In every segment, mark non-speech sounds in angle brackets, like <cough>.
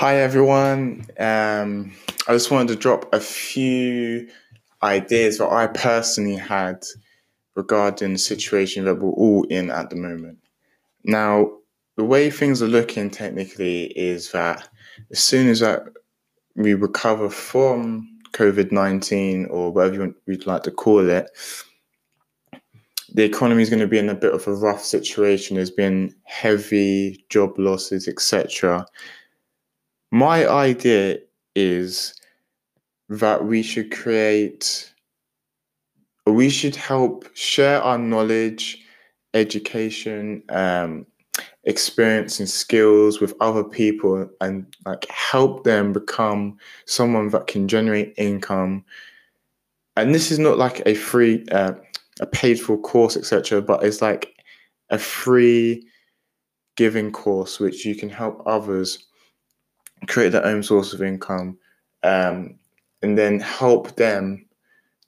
Hi everyone. Um, I just wanted to drop a few ideas that I personally had regarding the situation that we're all in at the moment. Now, the way things are looking technically is that as soon as that we recover from COVID nineteen or whatever you would like to call it, the economy is going to be in a bit of a rough situation. There's been heavy job losses, etc my idea is that we should create, we should help share our knowledge, education, um, experience, and skills with other people and like help them become someone that can generate income. And this is not like a free, uh, a paid for course, etc., but it's like a free giving course which you can help others create their own source of income, um, and then help them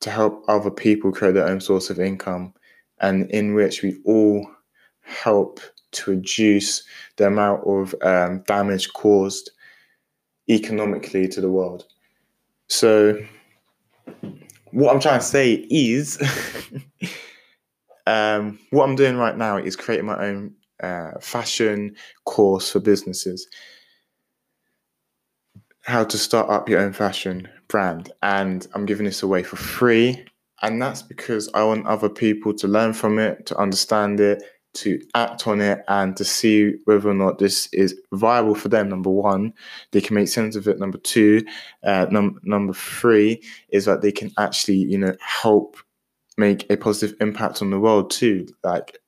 to help other people create their own source of income, and in which we all help to reduce the amount of um, damage caused economically to the world. So, what I'm trying to say is, <laughs> um, what I'm doing right now is creating my own uh, fashion course for businesses how to start up your own fashion brand. And I'm giving this away for free. And that's because I want other people to learn from it, to understand it, to act on it, and to see whether or not this is viable for them. Number one, they can make sense of it. Number two, uh, num- number three is that they can actually, you know, help make a positive impact on the world too. Like,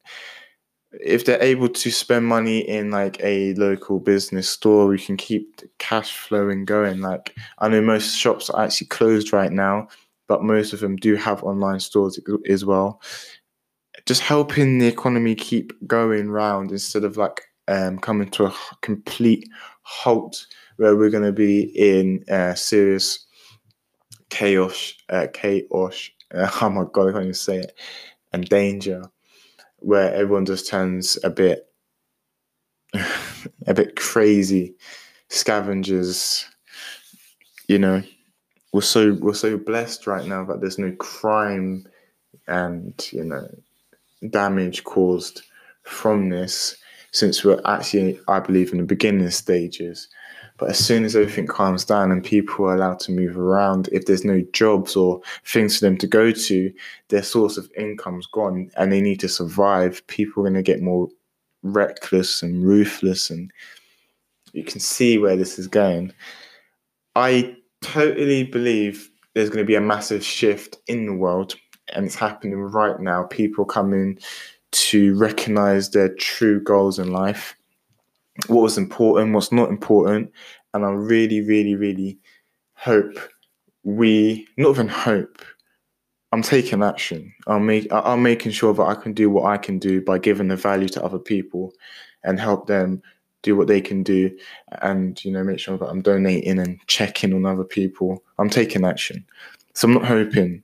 if they're able to spend money in like a local business store, we can keep the cash flowing going. Like I know most shops are actually closed right now, but most of them do have online stores as well. Just helping the economy keep going round instead of like um, coming to a complete halt where we're going to be in uh, serious chaos, uh, chaos. Uh, <laughs> oh my god, I can't even say it, and danger where everyone just turns a bit <laughs> a bit crazy. Scavengers you know we're so we're so blessed right now that there's no crime and you know damage caused from this since we're actually i believe in the beginning stages but as soon as everything calms down and people are allowed to move around, if there's no jobs or things for them to go to, their source of income's gone and they need to survive. People are going to get more reckless and ruthless, and you can see where this is going. I totally believe there's going to be a massive shift in the world, and it's happening right now. People coming to recognize their true goals in life what was important, what's not important, and I really, really, really hope we not even hope. I'm taking action. I'm make I'm making sure that I can do what I can do by giving the value to other people and help them do what they can do and you know make sure that I'm donating and checking on other people. I'm taking action. So I'm not hoping.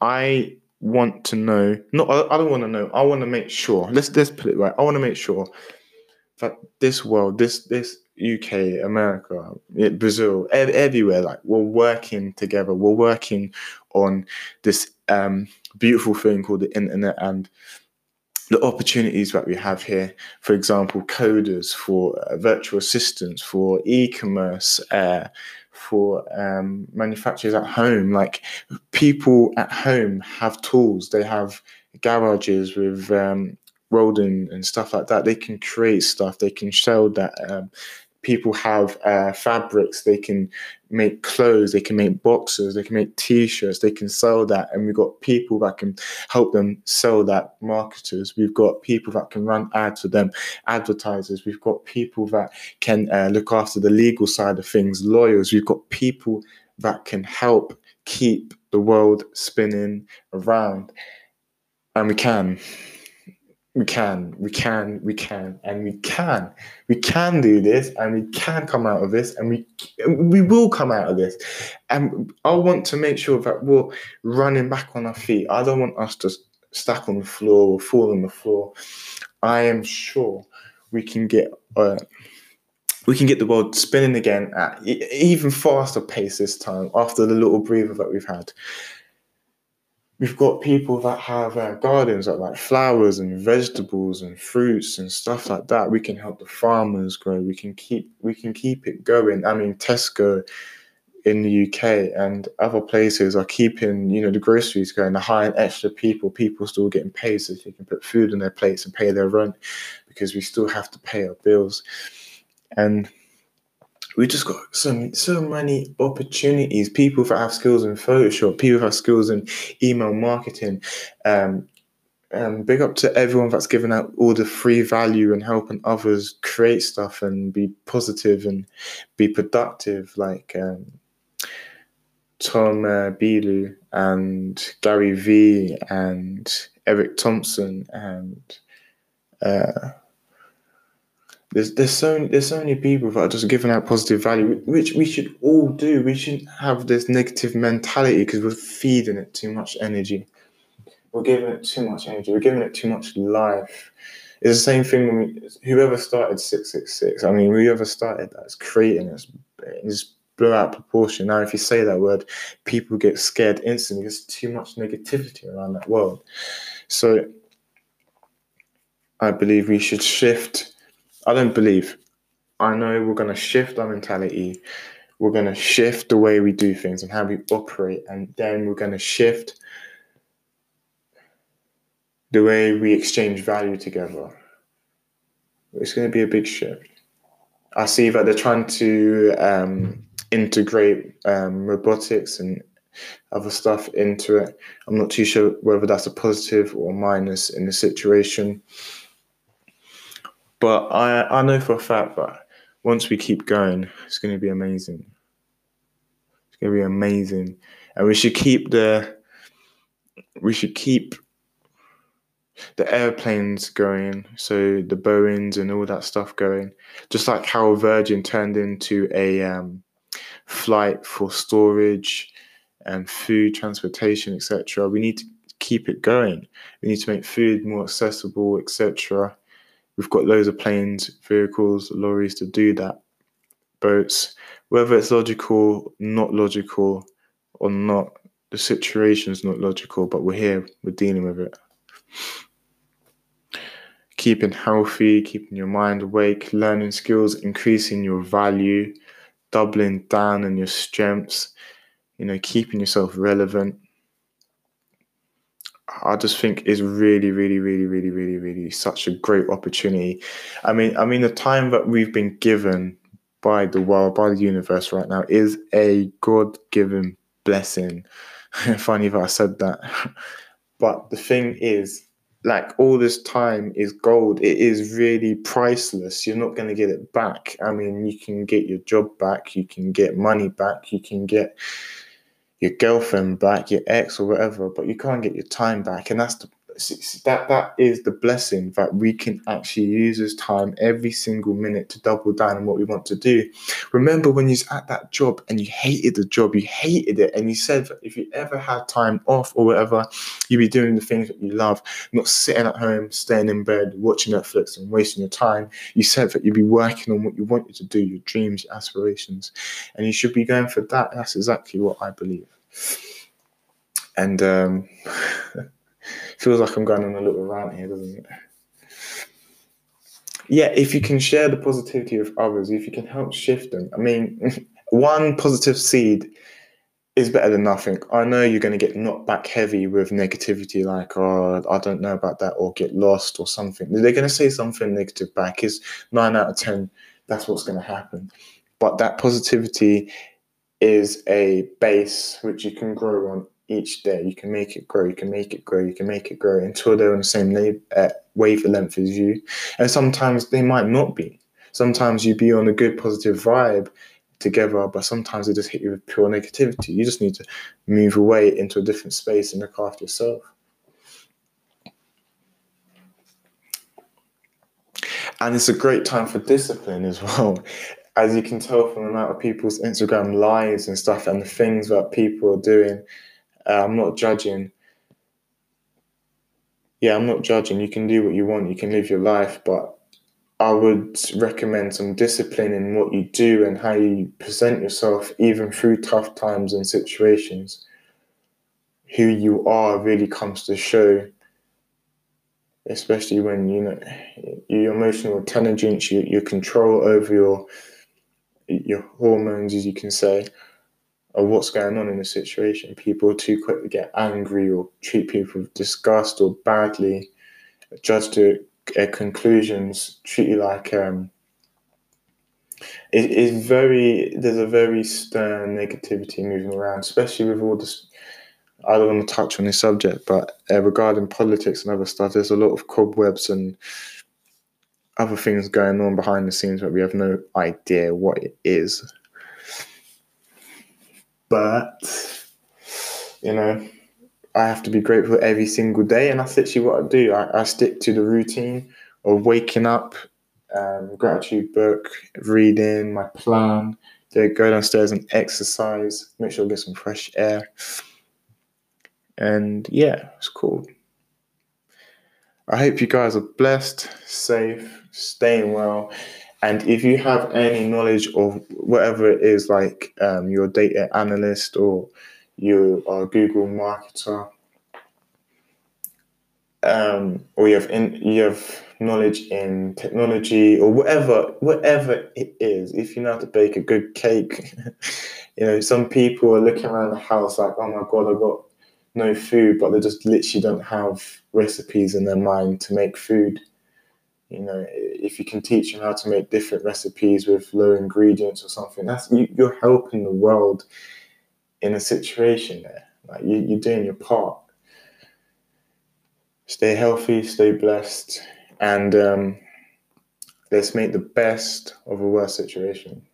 I want to know. Not I don't want to know. I want to make sure. Let's let's put it right. I want to make sure that this world, this this UK, America, Brazil, everywhere, like we're working together. We're working on this um, beautiful thing called the internet and the opportunities that we have here. For example, coders for uh, virtual assistants, for e-commerce, uh, for um, manufacturers at home. Like people at home have tools. They have garages with um, welding and stuff like that. They can create stuff. They can sell that. Um, people have uh, fabrics. They can make clothes. They can make boxes. They can make T-shirts. They can sell that, and we've got people that can help them sell that. Marketers. We've got people that can run ads for them. Advertisers. We've got people that can uh, look after the legal side of things. Lawyers. We've got people that can help keep the world spinning around, and we can we can, we can, we can, and we can, we can do this, and we can come out of this, and we we will come out of this. And I want to make sure that we're running back on our feet. I don't want us to stack on the floor or fall on the floor. I am sure we can get uh, we can get the world spinning again at even faster pace this time after the little breather that we've had. We've got people that have uh, gardens that like flowers and vegetables and fruits and stuff like that. We can help the farmers grow. We can keep we can keep it going. I mean, Tesco in the UK and other places are keeping, you know, the groceries going, they're hiring extra people, people still getting paid so they can put food on their plates and pay their rent because we still have to pay our bills. And we just got so so many opportunities. People that have skills in Photoshop, people that have skills in email marketing. Um, um, big up to everyone that's given out all the free value and helping others create stuff and be positive and be productive. Like um, Tom uh, Bilyeu and Gary Vee and Eric Thompson and uh, there's there's so there's so many people that are just giving out positive value, which we should all do. We shouldn't have this negative mentality because we're feeding it too much energy. We're giving it too much energy. We're giving it too much life. It's the same thing when we, whoever started six six six. I mean, whoever started that is creating this, this blew out proportion. Now, if you say that word, people get scared instantly. There's too much negativity around that world. So, I believe we should shift. I don't believe. I know we're going to shift our mentality. We're going to shift the way we do things and how we operate. And then we're going to shift the way we exchange value together. It's going to be a big shift. I see that they're trying to um, integrate um, robotics and other stuff into it. I'm not too sure whether that's a positive or minus in the situation. But I, I know for a fact that once we keep going, it's going to be amazing. It's going to be amazing, and we should keep the we should keep the airplanes going, so the Boeings and all that stuff going, just like how Virgin turned into a um, flight for storage and food transportation, etc. We need to keep it going. We need to make food more accessible, etc. We've got loads of planes, vehicles, lorries to do that, boats. Whether it's logical, not logical, or not, the situation is not logical, but we're here, we're dealing with it. Keeping healthy, keeping your mind awake, learning skills, increasing your value, doubling down on your strengths, you know, keeping yourself relevant. I just think is really, really, really, really, really, really such a great opportunity. I mean, I mean, the time that we've been given by the world, by the universe right now, is a God-given blessing. <laughs> Funny that I said that, <laughs> but the thing is, like all this time is gold. It is really priceless. You're not going to get it back. I mean, you can get your job back, you can get money back, you can get your girlfriend back, your ex or whatever, but you can't get your time back. And that's the that that is the blessing that we can actually use this time every single minute to double down on what we want to do. Remember when you was at that job and you hated the job, you hated it, and you said that if you ever had time off or whatever, you'd be doing the things that you love, not sitting at home, staying in bed, watching Netflix and wasting your time. You said that you'd be working on what you wanted to do, your dreams, your aspirations, and you should be going for that. That's exactly what I believe. And um <laughs> Feels like I'm going on a little rant here, doesn't it? Yeah, if you can share the positivity with others, if you can help shift them. I mean, <laughs> one positive seed is better than nothing. I know you're going to get knocked back heavy with negativity, like, oh, I don't know about that, or get lost or something. They're going to say something negative back. Is nine out of 10, that's what's going to happen. But that positivity is a base which you can grow on each day. You can make it grow, you can make it grow, you can make it grow until they're on the same uh, wavelength as you. And sometimes they might not be. Sometimes you be on a good positive vibe together, but sometimes they just hit you with pure negativity. You just need to move away into a different space and look after yourself. And it's a great time for discipline as <laughs> well. As you can tell from the amount of people's Instagram lives and stuff and the things that people are doing uh, I'm not judging. Yeah, I'm not judging. You can do what you want. You can live your life, but I would recommend some discipline in what you do and how you present yourself, even through tough times and situations. Who you are really comes to show, especially when you know your emotional intelligence, your, your control over your your hormones, as you can say, or what's going on in a situation. People are too quick to get angry or treat people with disgust or badly, judge to uh, conclusions treat you like um, it is very there's a very stern negativity moving around, especially with all this. I don't want to touch on this subject, but uh, regarding politics and other stuff, there's a lot of cobwebs and other things going on behind the scenes, but we have no idea what it is. But you know, I have to be grateful every single day, and that's literally what I do. I, I stick to the routine of waking up, um, gratitude book, reading, my plan, to go downstairs and exercise, make sure I get some fresh air. And yeah, it's cool. I hope you guys are blessed, safe, staying well. And if you have any knowledge of whatever it is, like um, you're a data analyst or you are a Google marketer, um, or you have in, you have knowledge in technology or whatever whatever it is. If you know how to bake a good cake, <laughs> you know some people are looking around the house like, oh my god, I got no food, but they just literally don't have recipes in their mind to make food. You know, if you can teach them how to make different recipes with low ingredients or something, that's you, you're helping the world in a situation there. Like you, you're doing your part. Stay healthy, stay blessed, and um, let's make the best of a worse situation.